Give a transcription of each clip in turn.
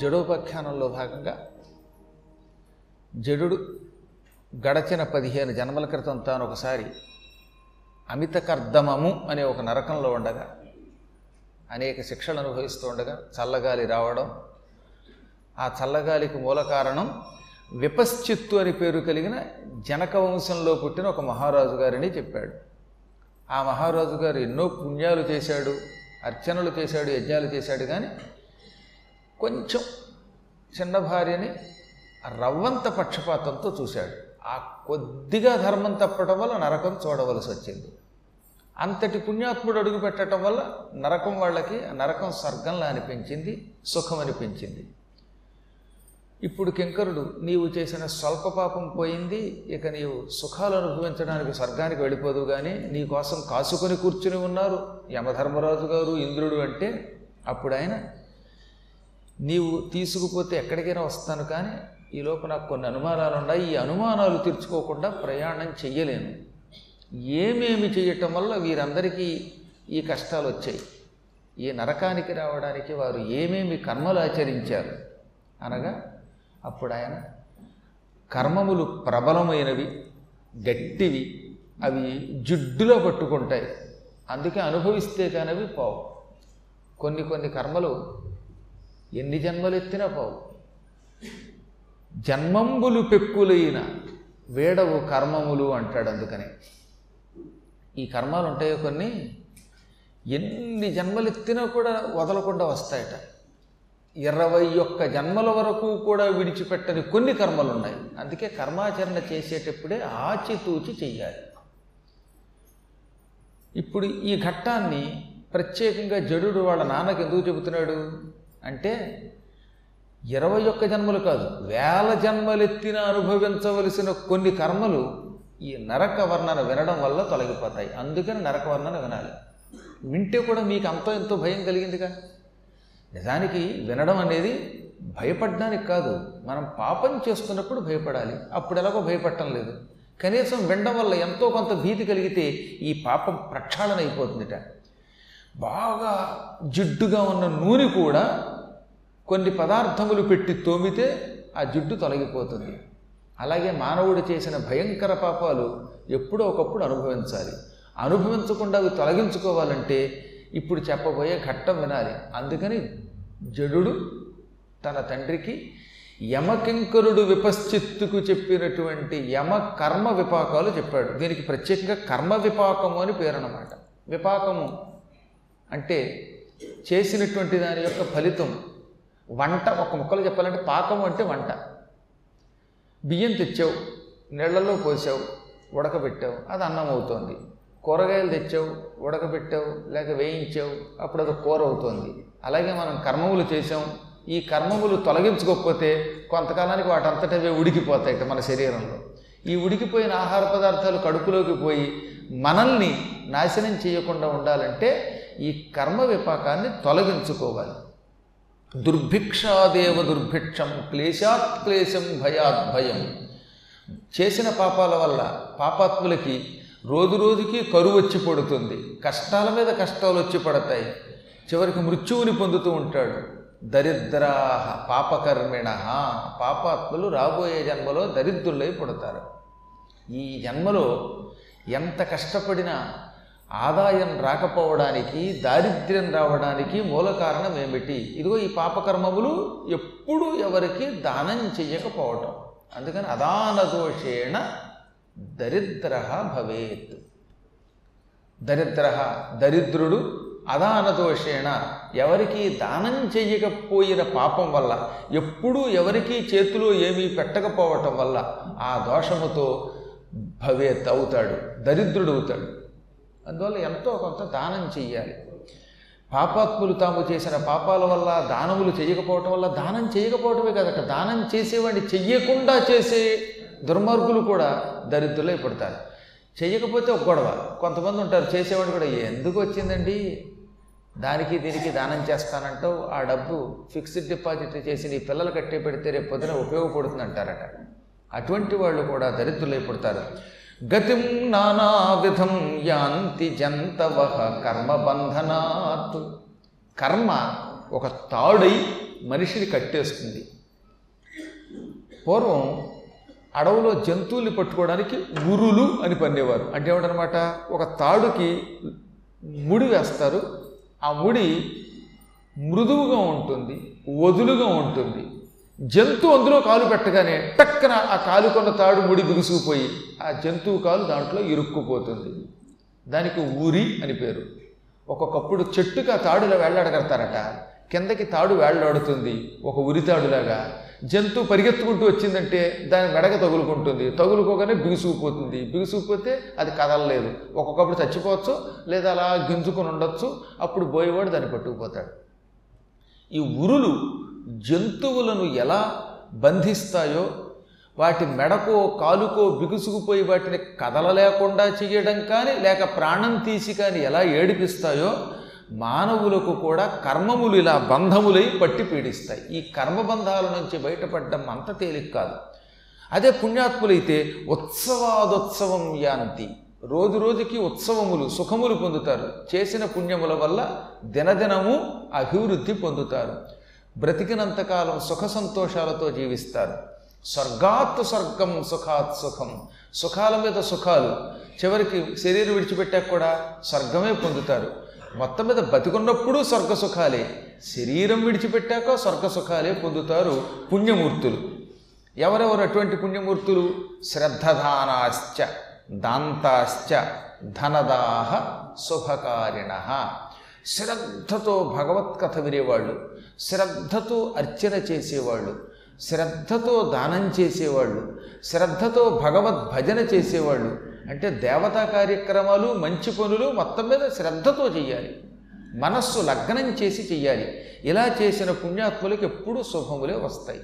జడోపాఖ్యానంలో భాగంగా జడుడు గడచిన పదిహేను జన్మల క్రితం తాను ఒకసారి అమిత కర్దమము అనే ఒక నరకంలో ఉండగా అనేక శిక్షలు అనుభవిస్తూ ఉండగా చల్లగాలి రావడం ఆ చల్లగాలికి మూల కారణం విపశ్చిత్తు అని పేరు కలిగిన జనక వంశంలో పుట్టిన ఒక మహారాజు గారిని చెప్పాడు. ఆ మహారాజు గారు ఎన్నో పుణ్యాలు చేశాడు అర్చనలు చేశాడు యజ్ఞాలు చేశాడు కానీ కొంచెం చిన్న భార్యని రవ్వంత పక్షపాతంతో చూశాడు. ఆ కొద్దిగా ధర్మం తప్పడం వల్ల నరకం చూడవలసి వచ్చింది. అంతటి పుణ్యాత్ముడు అడుగు పెట్టడం వల్ల నరకం వాళ్ళకి ఆ నరకం స్వర్గంలా అనిపించింది సుఖం అనిపించింది. ఇప్పుడు కింకరుడు నీవు చేసిన స్వల్ప పాపం పోయింది ఇక నీవు సుఖాలు అనుభవించడానికి స్వర్గానికి వెళ్ళిపోదు కానీ నీ కోసం కాసుకొని కూర్చుని ఉన్నారు యమధర్మరాజు గారు ఇంద్రుడు అంటే అప్పుడు ఆయన నీవు తీసుకుపోతే ఎక్కడికైనా వస్తాను కానీ ఈలోపు నాకు కొన్ని అనుమానాలు ఉన్నాయి. ఈ అనుమానాలు తీర్చుకోకుండా ప్రయాణం చెయ్యలేను. ఏమేమి చేయటం వల్ల వీరందరికీ ఈ కష్టాలు వచ్చాయి? ఈ నరకానికి రావడానికి వారు ఏమేమి కర్మలు ఆచరించారు? అనగా అప్పుడు ఆయన కర్మములు ప్రబలమైనవి గట్టివి అవి జిడ్డులో పట్టుకుంటాయి. అందుకే అనుభవిస్తే కానవి పోవు. కొన్ని కొన్ని కర్మలు ఎన్ని జన్మలు ఎత్తినా పోవు. జన్మంబులు పెక్కులైన వేడవు కర్మములు అంటాడు అందుకని. ఈ కర్మాలు ఉంటాయో కొన్ని? ఎన్ని జన్మలు ఎత్తినా కూడా వదలకుండా వస్తాయట. ఇరవై ఒక్క జన్మల వరకు కూడా విడిచిపెట్టని కొన్ని కర్మలు ఉన్నాయి అందుకే కర్మాచరణ చేసేటప్పుడే ఆచితూచి చెయ్యాలి. ఇప్పుడు ఈ ఘట్టాన్ని ప్రత్యేకంగా జడుడు వాళ్ళ నాన్నకి ఎందుకు చెబుతున్నాడు? అంటే ఇరవై ఒక్క జన్మలు కాదు వేల జన్మలెత్తిన అనుభవించవలసిన కొన్ని కర్మలు ఈ నరక వర్ణన వినడం వల్ల తొలగిపోతాయి. అందుకని నరక వర్ణన వినాలి. వింటే కూడా మీకు అంతో ఎంతో భయం కలిగిందిగా? నిజానికి వినడం అనేది భయపడడానికి కాదు మనం పాపం చేస్తున్నప్పుడు భయపడాలి. అప్పుడు ఎలాగో భయపడటం లేదు. కనీసం వినడం వల్ల ఎంతో కొంత భీతి కలిగితే ఈ పాపం ప్రక్షాళన అయిపోతుందిట. బాగా జిడ్డుగా ఉన్న నూనె కూడా కొన్ని పదార్థములు పెట్టి తోమితే ఆ జిడ్డు తొలగిపోతుంది. అలాగే మానవుడు చేసిన భయంకర పాపాలు ఎప్పుడో ఒకప్పుడు అనుభవించాలి. అనుభవించకుండా అవి తొలగించుకోవాలంటే ఇప్పుడు చెప్పబోయే ఘట్టం వినాలి. అందుకని జడుడు తన తండ్రికి యమకింకరుడు విపశ్చిత్తుకు చెప్పినటువంటి యమ కర్మ విపాకాలు చెప్పాడు. దీనికి ప్రత్యేకంగా కర్మ విపాకము అని పేరు అన్నమాట విపాకము అంటే చేసినటువంటి దాని యొక్క ఫలితం వంట ఒక ముక్కలు చెప్పాలంటే పాకం అంటే వంట. బియ్యం తెచ్చావు నీళ్ళలో పోసావు ఉడకబెట్టావు అది అన్నం అవుతోంది. కూరగాయలు తెచ్చావు ఉడకబెట్టావు లేక వేయించావు అప్పుడు అది కూర అవుతోంది. అలాగే మనం కర్మములు చేసాం ఈ కర్మములు తొలగించుకోకపోతే కొంతకాలానికి వాటంతటవే ఉడికిపోతాయి మన శరీరంలో. ఈ ఉడికిపోయిన ఆహార పదార్థాలు కడుపులోకి పోయి మనల్ని నాశనం చేయకుండా ఉండాలంటే ఈ కర్మ విపాకాన్ని తొలగించుకోవాలి. దుర్భిక్షాదేవ దుర్భిక్షం క్లేశాత్ క్లేశం భయాత్ భయం. చేసిన పాపాల వల్ల పాపాత్ములకి రోజు రోజుకి కరువు వచ్చి పడుతుంది. కష్టాల మీద కష్టాలు వచ్చి పడతాయి. చివరికి మృత్యువుని పొందుతూ ఉంటాడు. దరిద్రాహ పాపకర్మిణ. పాపాత్ములు రాబోయే జన్మలో దరిద్రులై పుడతారు. ఈ జన్మలో ఎంత కష్టపడినా ఆదాయం రాకపోవడానికి దారిద్ర్యం రావడానికి మూల కారణం ఏమిటి? ఇదిగో ఈ పాపకర్మములు ఎప్పుడు ఎవరికి దానం చెయ్యకపోవటం. అందుకని అదానదోషేణ దరిద్ర భవేత్. దరిద్ర దరిద్రుడు అదానదోషేణ ఎవరికి దానం చెయ్యకపోయిన పాపం వల్ల ఎప్పుడూ ఎవరికీ చేతిలో ఏమీ పెట్టకపోవటం వల్ల ఆ దోషముతో భవేత్ అవుతాడు దరిద్రుడు అవుతాడు అందువల్ల ఎంతో కొంత దానం చెయ్యాలి. పాపాత్ములు తాము చేసిన పాపాల వల్ల దానములు చేయకపోవటం వల్ల దానం చేయకపోవటమే కదట. దానం చేసేవాడిని చెయ్యకుండా చేసే దుర్మార్గులు కూడా దరిద్రులై పడతారు. చేయకపోతే ఒక గొడవ. కొంతమంది ఉంటారు చేసేవాడు కూడా ఎందుకు వచ్చిందండి? దానికి దీనికి దానం చేస్తానంటావు. ఆ డబ్బు ఫిక్స్డ్ డిపాజిట్ చేసి నీ పిల్లలు కట్టే పెడితే రేపు పొద్దున ఉపయోగపడుతుంది అంటారట అటువంటి వాళ్ళు కూడా దరిద్రులై పడతారు. గతిం నానావిధం యాంతి జంతవ కర్మబంధనాత్. కర్మ ఒక తాడై మనిషిని కట్టేస్తుంది. పూర్వం అడవులో జంతువుల్ని పట్టుకోవడానికి ఉరులు అని పన్నేవారు. అంటే ఏమిటనమాట ఒక తాడుకి ముడి వేస్తారు. ఆ ముడి మృదువుగా ఉంటుంది వదులుగా ఉంటుంది. జంతువు అందులో కాలు పెట్టగానే టక్కన ఆ కాలు కొన్న తాడు ముడి బిగుసుకుపోయి ఆ జంతువు కాలు దాంట్లో ఇరుక్కుపోతుంది. దానికి ఊరి అని పేరు. ఒక్కొక్కప్పుడు చెట్టుకు ఆ తాడులో వేళ్ళాడగడతారట కిందకి తాడు వేళ్ళాడుతుంది ఒక ఉరితాడులాగా జంతువు పరిగెత్తుకుంటూ వచ్చిందంటే దాని మెడక తగులుకుంటుంది. తగులుకోగానే బిగుసుకుపోతుంది. బిగుసుకుపోతే అది కదలలేదు. ఒక్కొక్కప్పుడు చచ్చిపోవచ్చు లేదా అలా గింజుకొని ఉండొచ్చు. అప్పుడు బోయేవాడు దాన్ని పట్టుకుపోతాడు. ఈ ఉరులు జంతువులను ఎలా బంధిస్తాయో వాటి మెడకో కాలుకో బిగుసుకుపోయి వాటిని కదలలేకుండా చేయడం కానీ లేక ప్రాణం తీసి కానీ ఎలా ఏడిపిస్తాయో మానవులకు కూడా కర్మములు ఇలా బంధములై పట్టి పీడిస్తాయి. ఈ కర్మబంధాల నుంచి బయటపడడం అంత తేలిక కాదు. అదే పుణ్యాత్ములైతే ఉత్సవాదోత్సవం యాంతి. రోజు రోజుకి ఉత్సవములు సుఖములు పొందుతారు. చేసిన పుణ్యముల వల్ల దినదినము అభివృద్ధి పొందుతారు. బ్రతికినంతకాలం సుఖ సంతోషాలతో జీవిస్తారు. స్వర్గాత్ స్వర్గం సుఖాత్ సుఖం. సుఖాల మీద సుఖాలు. చివరికి శరీరం విడిచిపెట్టాక కూడా స్వర్గమే పొందుతారు. మొత్తం మీద బతికున్నప్పుడు స్వర్గ సుఖాలే. శరీరం విడిచిపెట్టాక స్వర్గ సుఖాలే పొందుతారు పుణ్యమూర్తులు. ఎవరెవరు అటువంటి పుణ్యమూర్తులు? శ్రద్ధదానాశ్చ దాంతాశ్చ ధనదాహ శుభకారిణ. శ్రద్ధతో భగవత్ కథ వినేవాళ్ళు. శ్రద్ధతో అర్చన చేసేవాళ్ళు శ్రద్ధతో దానం చేసేవాళ్ళు శ్రద్ధతో భగవద్ భజన చేసేవాళ్ళు. అంటే దేవతా కార్యక్రమాలు మంచి పనులు మొత్తం మీద శ్రద్ధతో చెయ్యాలి. మనస్సు లగ్నం చేసి చెయ్యాలి. ఇలా చేసిన పుణ్యాత్ములకు ఎప్పుడూ శుభములే వస్తాయి.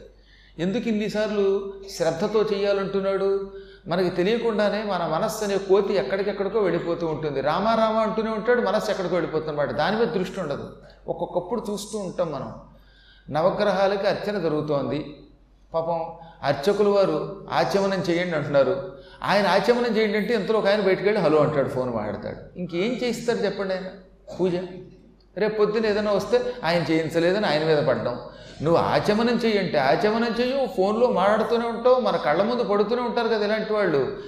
ఎందుకు ఇన్నిసార్లు శ్రద్ధతో చేయాలంటున్నాడు మనకి తెలియకుండానే మన మనస్సు అనే కోతి ఎక్కడికెక్కడికో వెళ్ళిపోతూ ఉంటుంది. రామారామ అంటూనే ఉంటాడు మనస్సు ఎక్కడికో వెళ్ళిపోతున్నమాట దాని మీద దృష్టి ఉండదు. ఒక్కొక్కప్పుడు చూస్తూ ఉంటాం మనం. నవగ్రహాలకి అర్చన జరుగుతోంది. పాపం అర్చకులు వారు ఆచమనం చేయండి అంటున్నారు. ఆయన ఆచమనం చేయండి అంటే ఇంతలో ఒక ఆయన బయటికి వెళ్ళి హలో అంటాడు ఫోన్ మాట్లాడతాడు. ఇంకేం చేయిస్తారు చెప్పండి ఆయన? పూజ? రేపు పొద్దున ఏదైనా వస్తే ఆయన చేయించలేదని ఆయన మీద పడ్డం. నువ్వు ఆచమనం చెయ్యంటే ఆచమనం చెయ్యు ఫోన్లో మాట్లాడుతూనే ఉంటావు మన కళ్ళ ముందు పడుతూనే ఉంటారు కదా ఇలాంటి వాళ్ళు.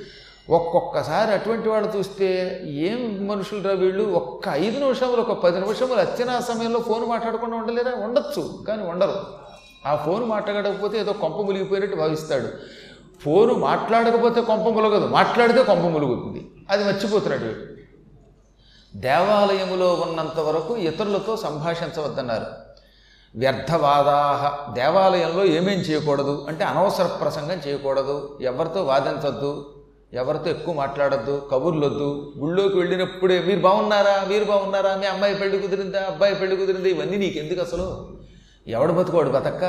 ఒక్కొక్కసారి అటువంటి వాళ్ళు చూస్తే ఏం మనుషులు రా వీళ్ళు? ఒక్క ఐదు నిమిషములు ఒక పది నిమిషములు అర్చనా సమయంలో ఫోన్ మాట్లాడకుండా ఉండలేరా? ఉండొచ్చు కానీ ఉండరు. ఆ ఫోన్ మాట్లాడకపోతే ఏదో కొంప ములిగిపోయినట్టు భావిస్తాడు. ఫోను మాట్లాడకపోతే కొంప ములగదు మాట్లాడితే కొంప ములుగుతుంది. అది మర్చిపోతున్నాడు వీడు దేవాలయములో ఉన్నంత వరకు ఇతరులతో సంభాషించవద్దన్నారు. వ్యర్థవాదా దేవాలయంలో ఏమేం చేయకూడదు? అంటే అనవసర ప్రసంగం చేయకూడదు. ఎవరితో వాదించద్దు. ఎవరితో ఎక్కువ మాట్లాడొద్దు. కబుర్లొద్దు. గుళ్ళోకి వెళ్ళినప్పుడే మీరు బాగున్నారా? మీరు బాగున్నారా? మీ అమ్మాయి పెళ్ళి కుదిరిందా? అబ్బాయి పెళ్ళి కుదిరిందా? ఇవన్నీ నీకు ఎందుకు అసలు? ఎవడు బతుకోడు బతక్క?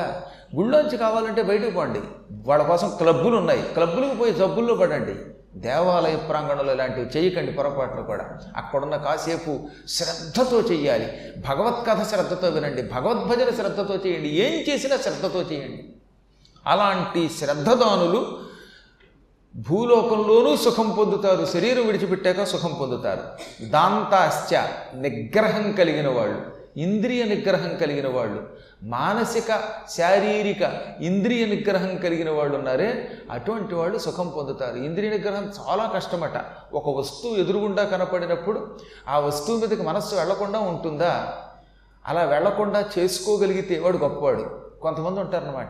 గుళ్ళోంచి కావాలంటే బయటకు పోండి. వాళ్ళ కోసం క్లబ్బులు ఉన్నాయి క్లబ్బులకు పోయి జబ్బుల్లో పడండి. దేవాలయ ప్రాంగణంలో ఇలాంటివి చేయకండి పొరపాట్లు కూడా. అక్కడున్న కాసేపు శ్రద్ధతో చెయ్యాలి. భగవత్కథ శ్రద్ధతో వినండి. భగవద్భజన శ్రద్ధతో చేయండి. ఏం చేసినా శ్రద్ధతో చేయండి. అలాంటి శ్రద్ధదానులు భూలోకంలోనూ సుఖం పొందుతారు. శరీరం విడిచిపెట్టాక సుఖం పొందుతారు. దాంతాశ్చ నిగ్రహం కలిగిన వాళ్ళు ఇంద్రియ నిగ్రహం కలిగిన వాళ్ళు మానసిక శారీరక ఇంద్రియ నిగ్రహం కలిగిన వాళ్ళు ఉన్నారే అటువంటి వాళ్ళు సుఖం పొందుతారు. ఇంద్రియ నిగ్రహం చాలా కష్టమట. ఒక వస్తువు ఎదురుగుండా కనపడినప్పుడు ఆ వస్తువు మీదకి మనస్సు వెళ్ళకుండా ఉంటుందా? అలా వెళ్ళకుండా చేసుకోగలిగితే వాడు గొప్పవాడు. కొంతమంది ఉంటారనమాట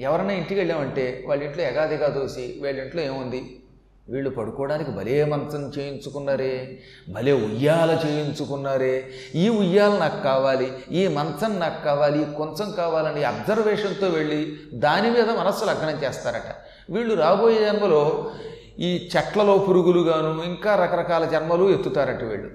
ఎవరైనా ఇంటికి వెళ్ళామంటే వాళ్ళ ఇంట్లో ఎగాదిగా దోసి వీళ్ళ ఇంట్లో ఏముంది? వీళ్ళు పడుకోవడానికి భలే మంచం చేయించుకున్నారే భలే ఉయ్యాల చేయించుకున్నారే. ఈ ఉయ్యాల నాకు కావాలి ఈ మంచం నాకు కావాలి ఈ కొంచెం కావాలని అబ్జర్వేషన్తో వెళ్ళి దాని మీద మనస్సు లగ్నం చేస్తారట. వీళ్ళు రాబోయే జన్మలో ఈ చెట్లలో పురుగులుగాను ఇంకా రకరకాల జన్మలు ఎత్తుతారట వీళ్ళు.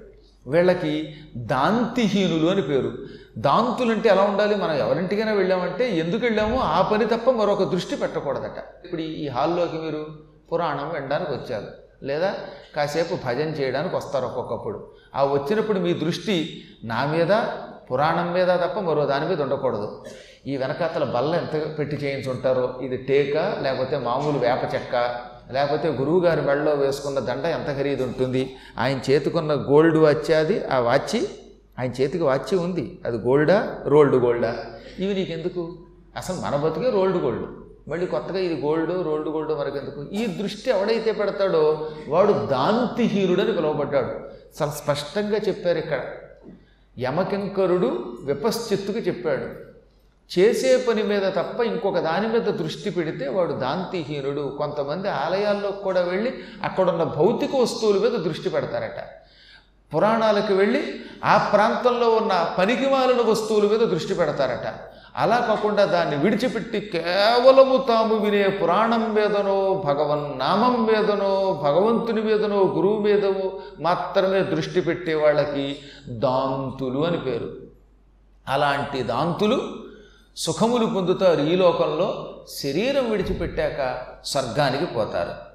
వీళ్ళకి దాంతిహీనులు అని పేరు. దాంతులు అంటే ఎలా ఉండాలి? మనం ఎవరింటికైనా వెళ్ళామంటే ఎందుకు వెళ్ళామో? ఆ పని తప్ప మరొక దృష్టి పెట్టకూడదట. ఇప్పుడు ఈ హాల్లోకి మీరు పురాణం వినడానికి వచ్చారు. లేదా కాసేపు భజన చేయడానికి వస్తారు ఒక్కొక్కప్పుడు. ఆ వచ్చినప్పుడు మీ దృష్టి నా మీద పురాణం మీద తప్ప మరో దాని మీద ఉండకూడదు. ఈ వెనకాతల బల్ల ఎంత పెట్టి చేయించుంటారో ఇది టేక లేకపోతే మామూలు వేప చెక్క లేకపోతే గురువుగారి మెడలో వేసుకున్న దండ ఎంత ఖరీదు ఉంటుంది. ఆయన చేతికున్న గోల్డ్ వాచ్ అది ఆ వాచి ఆయన చేతికి వాచి ఉంది. అది గోల్డా రోల్డ్ గోల్డా? ఇవి నీకెందుకు? అసలు మన బతుకే రోల్డ్ గోల్డ్. మళ్ళీ కొత్తగా ఇది గోల్డ్ రోల్డ్ గోల్డ్ మనకెందుకు ఈ దృష్టి ఎవడైతే పెడతాడో వాడు దాంతిహీనుడని పిలువబడ్డాడు. చాలా స్పష్టంగా చెప్పారు ఇక్కడ. యమకింకరుడు విపశ్చిత్తుకు చెప్పాడు. చేసే పని మీద తప్ప ఇంకొక దాని మీద దృష్టి పెడితే వాడు దాంతిహీనుడు. కొంతమంది ఆలయాల్లో కూడా వెళ్ళి అక్కడున్న భౌతిక వస్తువుల మీద దృష్టి పెడతారట. పురాణాలకు వెళ్ళి ఆ ప్రాంతంలో ఉన్న పనికిమాలిన వస్తువుల మీద దృష్టి పెడతారట. అలా కాకుండా దాన్ని విడిచిపెట్టి కేవలము తాము వినే పురాణం మీదనో భగవన్ నామం మీదనో భగవంతుని మీదనో గురువు మీదనో మాత్రమే దృష్టి పెట్టే వాళ్ళకి దాంతులు అని పేరు. అలాంటి దాంతులు సుఖములు పొందుతారు ఈ లోకంలో శరీరం విడిచిపెట్టాక స్వర్గానికి పోతారు.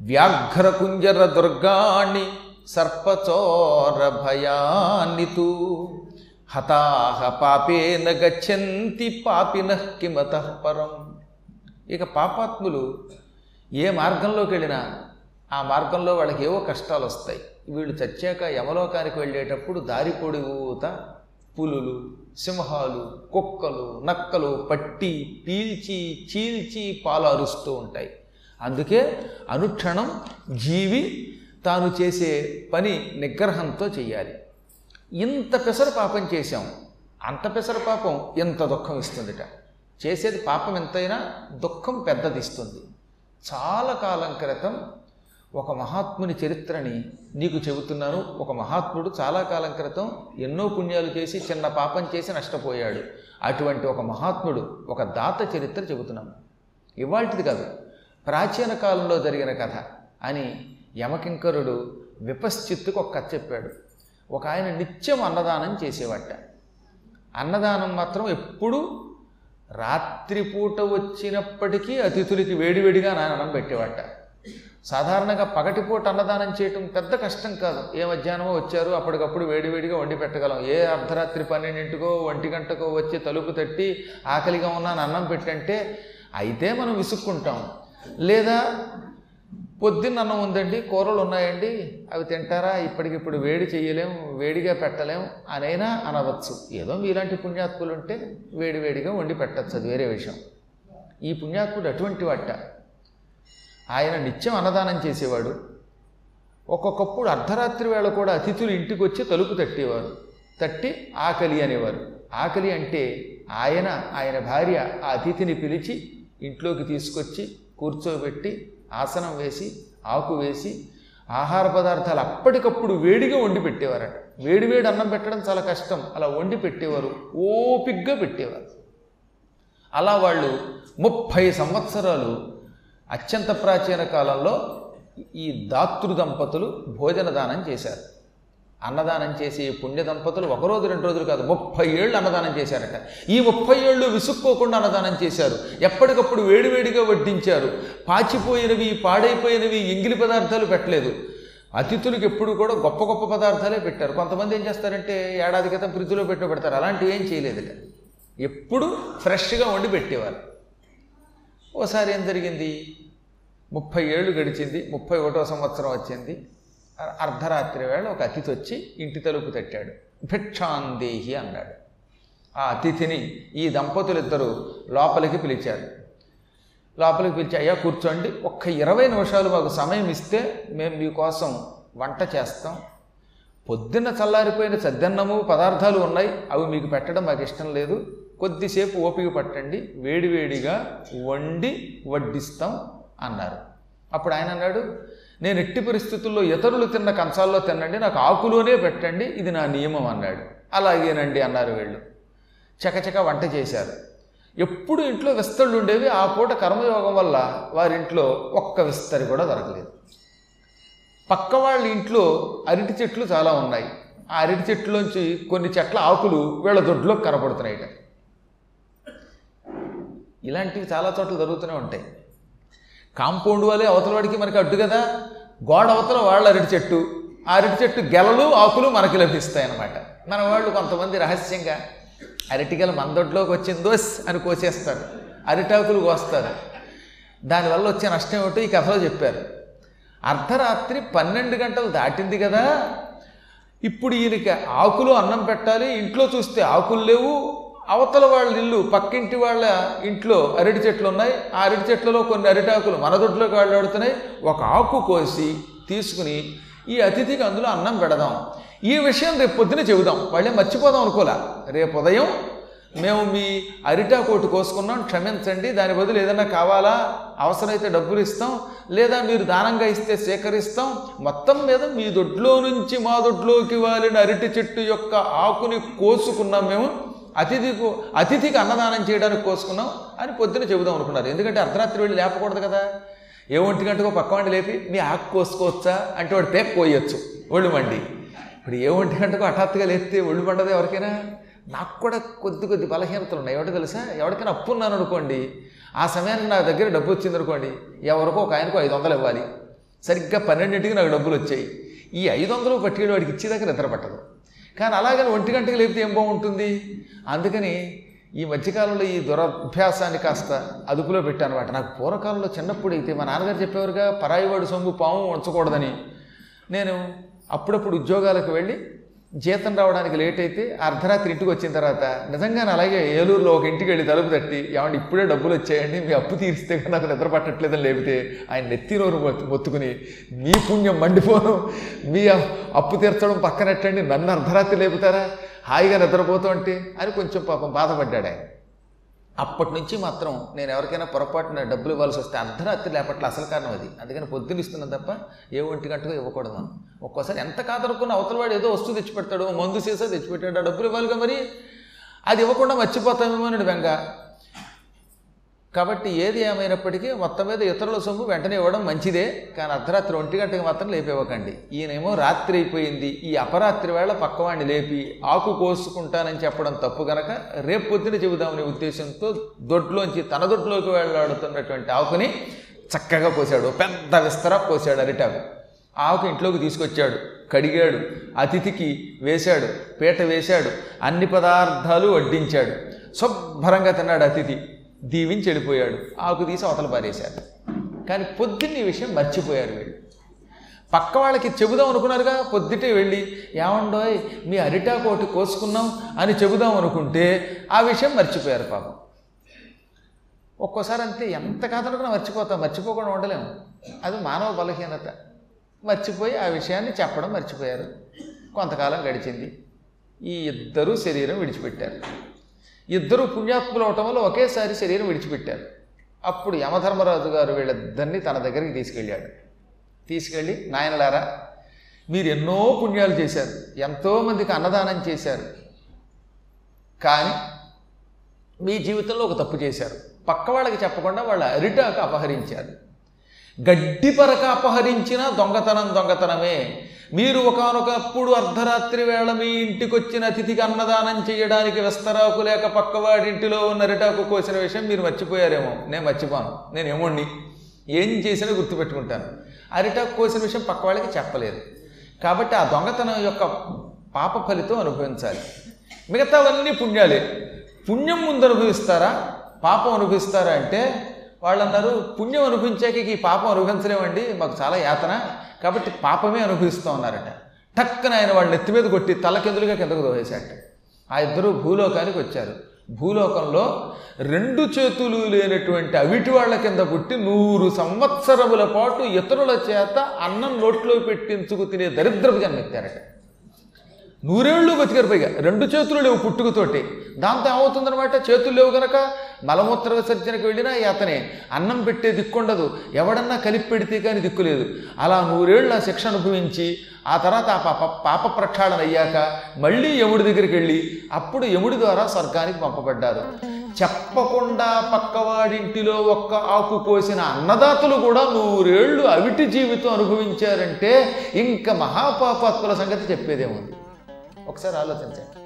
వ్యాఘ్ర కుంజర దుర్గాణి సర్పచోర భయాన్నితూ హతాహ పాపేన గచ్చంతి పాపిన కిమత పరం. ఇక పాపాత్ములు ఏ మార్గంలోకి వెళ్ళినా ఆ మార్గంలో వాళ్ళకి ఏవో కష్టాలు వస్తాయి. వీళ్ళు చచ్చాక యమలోకానికి వెళ్ళేటప్పుడు దారి పొడిగుత పులులు సింహాలు కుక్కలు నక్కలు పట్టి పీల్చి చీల్చి పాలు అరుస్తూ ఉంటాయి. అందుకే అనుక్షణం జీవి తాను చేసే పని నిగ్రహంతో చేయాలి ఇంత పెసర పాపం చేశాం. అంత పెసర పాపం ఎంత దుఃఖం ఇస్తుందిట. చేసేది పాపం ఎంతైనా దుఃఖం పెద్దది ఇస్తుంది చాలా కాలం క్రితం ఒక మహాత్ముని చరిత్రని నీకు చెబుతున్నాను. ఒక మహాత్ముడు చాలా కాలం క్రితం ఎన్నో పుణ్యాలు చేసి చిన్న పాపం చేసి నష్టపోయాడు. అటువంటి ఒక మహాత్ముడు ఒక దాత చరిత్ర చెబుతున్నాను ఇవాళ్టిది కాదు ప్రాచీన కాలంలో జరిగిన కథ అని యమకింకరుడు విపశ్చిత్తుకు ఒక కథ చెప్పాడు. ఒక ఆయన నిత్యం అన్నదానం చేసేవాట. అన్నదానం మాత్రం ఎప్పుడు రాత్రిపూట వచ్చినప్పటికీ అతిథులకి వేడివేడిగా నానడం పెట్టేవాట. సాధారణంగా పగటిపూట అన్నదానం చేయటం పెద్ద కష్టం కాదు. ఏ మధ్యాహ్నమో వచ్చారు అప్పటికప్పుడు వేడివేడిగా వండి పెట్టగలం. ఏ అర్ధరాత్రి పన్నెండింటికో ఒంటి గంటకో వచ్చి తలుపు తట్టి ఆకలిగా ఉన్నాను అన్నం పెట్టంటే అయితే మనం విసుక్కుంటాం. లేదా పొద్దున్న అన్నం ఉందండి కూరలు ఉన్నాయండి అవి తింటారా ఇప్పటికిప్పుడు వేడి చేయలేము వేడిగా పెట్టలేము అనైనా అనవచ్చు. ఏదో మీలాంటి పుణ్యాత్ములు ఉంటే వేడి వేడిగా వండి పెట్టచ్చు అది వేరే విషయం. ఈ పుణ్యాత్ముడు అటువంటి వాట. ఆయన నిత్యం అన్నదానం చేసేవాడు. ఒక్కొక్కప్పుడు అర్ధరాత్రి వేళ కూడా అతిథులు ఇంటికి వచ్చి తలుపు తట్టేవారు. తట్టి ఆకలి అనేవారు. ఆకలి అంటే ఆయన ఆయన భార్య ఆ అతిథిని పిలిచి ఇంట్లోకి తీసుకొచ్చి కూర్చోబెట్టి ఆసనం వేసి ఆకు వేసి ఆహార పదార్థాలు అప్పటికప్పుడు వేడిగా వండి పెట్టేవారట. వేడి వేడి అన్నం పెట్టడం చాలా కష్టం. అలా వండి పెట్టేవారు. ఓపిగ్గా పెట్టేవారు. అలా వాళ్ళు ముప్పై సంవత్సరాలు అత్యంత ప్రాచీన కాలంలో ఈ దాతృ దంపతులు భోజన దానం చేశారు. అన్నదానం చేసే పుణ్య దంపతులు ఒక రోజు రెండు రోజులు కాదు ముప్పై ఏళ్ళు అన్నదానం చేశారట. ఈ ముప్పై ఏళ్ళు విసుక్కోకుండా అన్నదానం చేశారు. ఎప్పటికప్పుడు వేడివేడిగా వడ్డించారు. పాచిపోయినవి పాడైపోయినవి ఎంగిలి పదార్థాలు పెట్టలేదు. అతిథులకు ఎప్పుడు కూడా గొప్ప గొప్ప పదార్థాలే పెట్టారు. కొంతమంది ఏం చేస్తారంటే ఏడాది క్రితం ఫ్రిడ్జ్లో పెట్టు పెడతారు. అలాంటివి ఏం చేయలేదట ఎప్పుడు ఫ్రెష్గా వండి పెట్టేవారు. ఓసారి ఏం జరిగింది? ముప్పై ఏళ్ళు గడిచింది ముప్పై ఒకటో సంవత్సరం వచ్చింది. అర్ధరాత్రి వేళ ఒక అతిథి వచ్చి ఇంటి తలుపు తట్టాడు. భిక్షాందేహి అన్నాడు. ఆ అతిథిని ఈ దంపతులిద్దరూ లోపలికి పిలిచారు. లోపలికి పిలిచి అయ్యా కూర్చోండి. ఒక్క ఇరవై నిమిషాలు మాకు సమయం ఇస్తే మేము మీకోసం వంట చేస్తాం. పొద్దున్న చల్లారిపోయిన సద్దన్నము పదార్థాలు ఉన్నాయి. అవి మీకు పెట్టడం మాకు ఇష్టం లేదు. కొద్దిసేపు ఓపిక పట్టండి. వేడివేడిగా వండి వడ్డిస్తాం అన్నారు. అప్పుడు ఆయన అన్నాడు నేను ఎట్టి పరిస్థితుల్లో ఇతరులు తిన్న కంచాల్లో తినండి నాకు ఆకులోనే పెట్టండి ఇది నా నియమం అన్నాడు. అలాగేనండి అన్నారు వీళ్ళు. చకచక వంట చేశారు. ఎప్పుడు ఇంట్లో విస్తళ్ళు ఉండేవి ఆ పూట కర్మయోగం వల్ల వారింట్లో ఒక్క విస్తరి కూడా దొరకలేదు. పక్క వాళ్ళ ఇంట్లో అరటి చెట్లు చాలా ఉన్నాయి. ఆ అరటి చెట్లోంచి కొన్ని చెట్ల ఆకులు వీళ్ళ దొడ్లో కనపడుతున్నాయిట. ఇలాంటివి చాలా చోట్ల జరుగుతూనే ఉంటాయి. కాంపౌండ్ వాళ్ళే అవతల వాడికి మనకి అడ్డు కదా? గోడ అవతల వాళ్ళ అరటి చెట్టు. ఆ అరటి చెట్టు గెలలు ఆకులు మనకి లభిస్తాయి అన్నమాట. మన వాళ్ళు కొంతమంది రహస్యంగా అరటిగెల మందొడ్లోకి వచ్చిందోస్ అని కోసేస్తారు. అరిటాకులు కోస్తారు. దానివల్ల వచ్చే నష్టం ఏమిటో ఈ కథలో చెప్పారు. అర్ధరాత్రి పన్నెండు గంటలు దాటింది కదా? ఇప్పుడు ఈయనకి ఆకులు అన్నం పెట్టాలి ఇంట్లో చూస్తే ఆకులు లేవు అవతల వాళ్ళ ఇల్లు పక్కింటి వాళ్ళ ఇంట్లో అరటి చెట్లు ఉన్నాయి. ఆ అరటి చెట్లలో కొన్ని అరిటాకులు మన దొడ్లోకి వెళ్ళాడుతున్నాయి ఒక ఆకు కోసి తీసుకుని ఈ అతిథికి అందులో అన్నం పెడదాం. ఈ విషయం రేపు పొద్దున చెబుదాం. వాళ్ళే మర్చిపోదాం అనుకోలే. రేపు ఉదయం మేము మీ అరిటాకోటి కోసుకున్నాం. క్షమించండి. దాని బదులు ఏదైనా కావాలా? అవసరమైతే డబ్బులు ఇస్తాం. లేదా మీరు దానంగా ఇస్తే సేకరిస్తాం. మొత్తం మీద మీ దొడ్లో నుంచి మా దొడ్లోకి వాలిన అరటి చెట్టు యొక్క ఆకుని కోసుకున్నాం మేము. అతిథికు అతిథికి అన్నదానం చేయడానికి కోసుకున్నాం అని పొద్దున చెబుదాం అనుకున్నారు. ఎందుకంటే అర్ధరాత్రి వెళ్ళి లేపకూడదు కదా. ఏ ఒంటి గంటకో పక్కవాడిని లేపి మీ ఆకు కోసుకోవచ్చా? అంటే వాడు పేక కోయొచ్చు ఒళ్ళు మండి. ఇప్పుడు ఏ ఒంటి గంటకో హఠాత్తుగా లేస్తే ఒళ్ళు పండదు ఎవరికైనా? నాకు కూడా కొద్ది కొద్ది బలహీనతలు ఉన్నాయి. ఎవరికి తెలుసా? ఎవరికైనా అప్పు ఉన్నాను అనుకోండి ఆ సమయానికి నా దగ్గర డబ్బు వచ్చింది అనుకోండి ఎవరికో ఒక ఆయనకు ఐదు వందలు ఇవ్వాలి. సరిగ్గా పన్నెండింటికి నాకు డబ్బులు వచ్చాయి. ఈ ఐదు వందలు పట్టుకెళ్ళి వాడికి ఇచ్చేదాకా నిద్ర పట్టదు. కానీ అలాగని ఒంటి గంటకి లేపితే ఏం బాగుంటుంది? అందుకని ఈ మధ్యకాలంలో ఈ దురభ్యాసాన్ని కాస్త అదుపులో పెట్టాను అనమాట నాకు పూర్వకాలంలో చిన్నప్పుడు అయితే మా నాన్నగారు చెప్పేవారుగా పరాయివాడు సొమ్ము పాము ఉంచకూడదని నేను అప్పుడప్పుడు ఉద్యోగాలకు వెళ్ళి జీతం రావడానికి లేట్ అయితే అర్ధరాత్రి ఇంటికి వచ్చిన తర్వాత నిజంగానే అలాగే ఏలూరులో ఒక ఇంటికి వెళ్ళి తలుపు తట్టి ఏమంటే ఇప్పుడే డబ్బులు వచ్చాయండి మీ అప్పు తీరిస్తే నాకు నిద్ర పట్టట్లేదని లేపితే ఆయన నెత్తి నోరు మొత్తు- మొత్తుకుని మీ పుణ్యం మండిపోను మీ అప్పు తీర్చడం పక్కనట్టండి నన్ను అర్ధరాత్రి లేపుతారా? హాయిగా నిద్రపోతూ అంటే అని కొంచెం పాపం బాధపడ్డాడు ఆయన. అప్పటి నుంచి మాత్రం నేను ఎవరికైనా పొరపాటున డబ్బులు ఇవ్వాల్సి వస్తే అర్ధరాత్రి లేపట్ల అసలు కారణం అది. అందుకని పొద్దున్న ఇస్తున్నాను తప్ప ఏ ఒంటి గంటకు ఇవ్వకూడదు మనం. ఒక్కోసారి ఎంత కాదనుకున్న అవతల వాడు ఏదో వస్తువు తెచ్చిపెడతాడు మందు సీసా తెచ్చిపెట్టాడు ఆ డబ్బులు ఇవ్వాలిగా మరి? అది ఇవ్వకుండా మర్చిపోతామేమో అని బెంగ. కాబట్టి ఏది ఏమైనప్పటికీ మొత్తం మీద ఇతరుల సొమ్ము వెంటనే ఇవ్వడం మంచిదే కానీ అర్ధరాత్రి ఒంటి గంటకి మాత్రం లేపివ్వకండి. ఈయనేమో రాత్రి అయిపోయింది ఈ అపరాత్రి వేళ పక్కవాణ్ణి లేపి ఆకు కోసుకుంటానని చెప్పడం తప్పు గనక రేపు పొద్దున చెబుదామనే ఉద్దేశంతో దొడ్లోంచి తన దొడ్లోకి వెళ్ళాడుతున్నటువంటి ఆకుని చక్కగా పోసాడు పెద్ద విస్తర పోసాడు అరిటాకు. ఆకు ఇంట్లోకి తీసుకొచ్చాడు కడిగాడు అతిథికి వేశాడు పీట వేశాడు అన్ని పదార్థాలు వడ్డించాడు. శుభ్రంగా తిన్నాడు అతిథి. దీవించి వెళ్ళిపోయాడు ఆకు తీసి అవతల పారేశారు. కానీ పొద్దున్న ఈ విషయం మర్చిపోయారు వీళ్ళు. పక్క వాళ్ళకి చెబుదాం అనుకున్నారుగా పొద్దుటే వెళ్ళి ఏమండోయ్ మీ అరిటాకు ఒకటి కోసుకున్నాం అని చెబుదాం అనుకుంటే ఆ విషయం మర్చిపోయారు పాపం. ఒక్కోసారి అంతే ఎంత కాదనుకున్నా మర్చిపోతాం మర్చిపోకుండా ఉండలేము. అది మానవ బలహీనత. మర్చిపోయి ఆ విషయాన్ని చెప్పడం మర్చిపోయారు. కొంతకాలం గడిచింది. ఈ ఇద్దరూ శరీరం విడిచిపెట్టారు. ఇద్దరు పుణ్యాత్ములు అవటం వల్ల ఒకేసారి శరీరం విడిచిపెట్టారు. అప్పుడు యమధర్మరాజు గారు వీళ్ళిద్దరిని తన దగ్గరికి తీసుకెళ్ళాడు. తీసుకెళ్ళి నాయనలారా మీరు ఎన్నో పుణ్యాలు చేశారు. ఎంతోమందికి అన్నదానం చేశారు. కానీ మీ జీవితంలో ఒక తప్పు చేశారు. పక్క వాళ్ళకి చెప్పకుండా వాళ్ళ అరిటాకు అపహరించారు. గడ్డి పరక అపహరించిన దొంగతనం దొంగతనమే. మీరు ఒకనొకప్పుడు అర్ధరాత్రి వేళ మీ ఇంటికి వచ్చిన అతిథికి అన్నదానం చేయడానికి వెస్తరాకు లేక పక్కవాడింటిలో ఉన్న అరిటాకు కోసిన విషయం మీరు మర్చిపోయారేమో. నేను మర్చిపోను. నేను ఏమోండి ఏం చేసినా గుర్తుపెట్టుకుంటాను. అరిటాకు కోసిన విషయం పక్కవాళ్ళకి చెప్పలేదు. కాబట్టి ఆ దొంగతనం యొక్క పాప ఫలితం అనుభవించాలి. మిగతావన్నీ పుణ్యాలే. పుణ్యం ముందు అనుభవిస్తారా? పాపం అనుభవిస్తారా అంటే వాళ్ళు అన్నారు పుణ్యం అనుభవించాక ఈ పాపం అనుభవించలేమండి మాకు చాలా యాతన. కాబట్టి పాపమే అనుభవిస్తూ ఉన్నారట. టక్కన ఆయన వాళ్ళని నెత్తి మీద కొట్టి తలకెందులుగా కిందకు దోవేశాట ఆ ఇద్దరు భూలోకానికి వచ్చారు. భూలోకంలో రెండు చేతులు లేనటువంటి అవిటి వాళ్ళ కింద పుట్టి నూరు సంవత్సరముల పాటు ఇతరుల చేత అన్నం నోట్లో పెట్టించుకు తినే దరిద్రపు జన్మెత్తారట నూరేళ్ళు బతికారు పైగా. రెండు చేతులు లేవు పుట్టుకతోటి. దాంతో ఏమవుతుందనమాట చేతులు లేవు గనక మలమూత్ర విసర్జనకు వెళ్ళినా అతనే అన్నం పెట్టే దిక్కుండదు. ఎవడన్నా కలిపి పెడితే కానీ దిక్కులేదు అలా నూరేళ్ళు ఆ శిక్ష అనుభవించి ఆ తర్వాత ఆ పాప పాప ప్రక్షాళన అయ్యాక మళ్ళీ యముడి దగ్గరికి వెళ్ళి అప్పుడు యముడి ద్వారా స్వర్గానికి పంపబడ్డారు. చెప్పకుండా పక్కవాడింటిలో ఒక్క ఆకు కోసిన అన్నదాతలు కూడా నూరేళ్ళు అవిటి జీవితం అనుభవించారంటే ఇంకా మహాపాపాత్ముల సంగతి చెప్పేదేముంది? ఒకసారి ఆలోచించండి.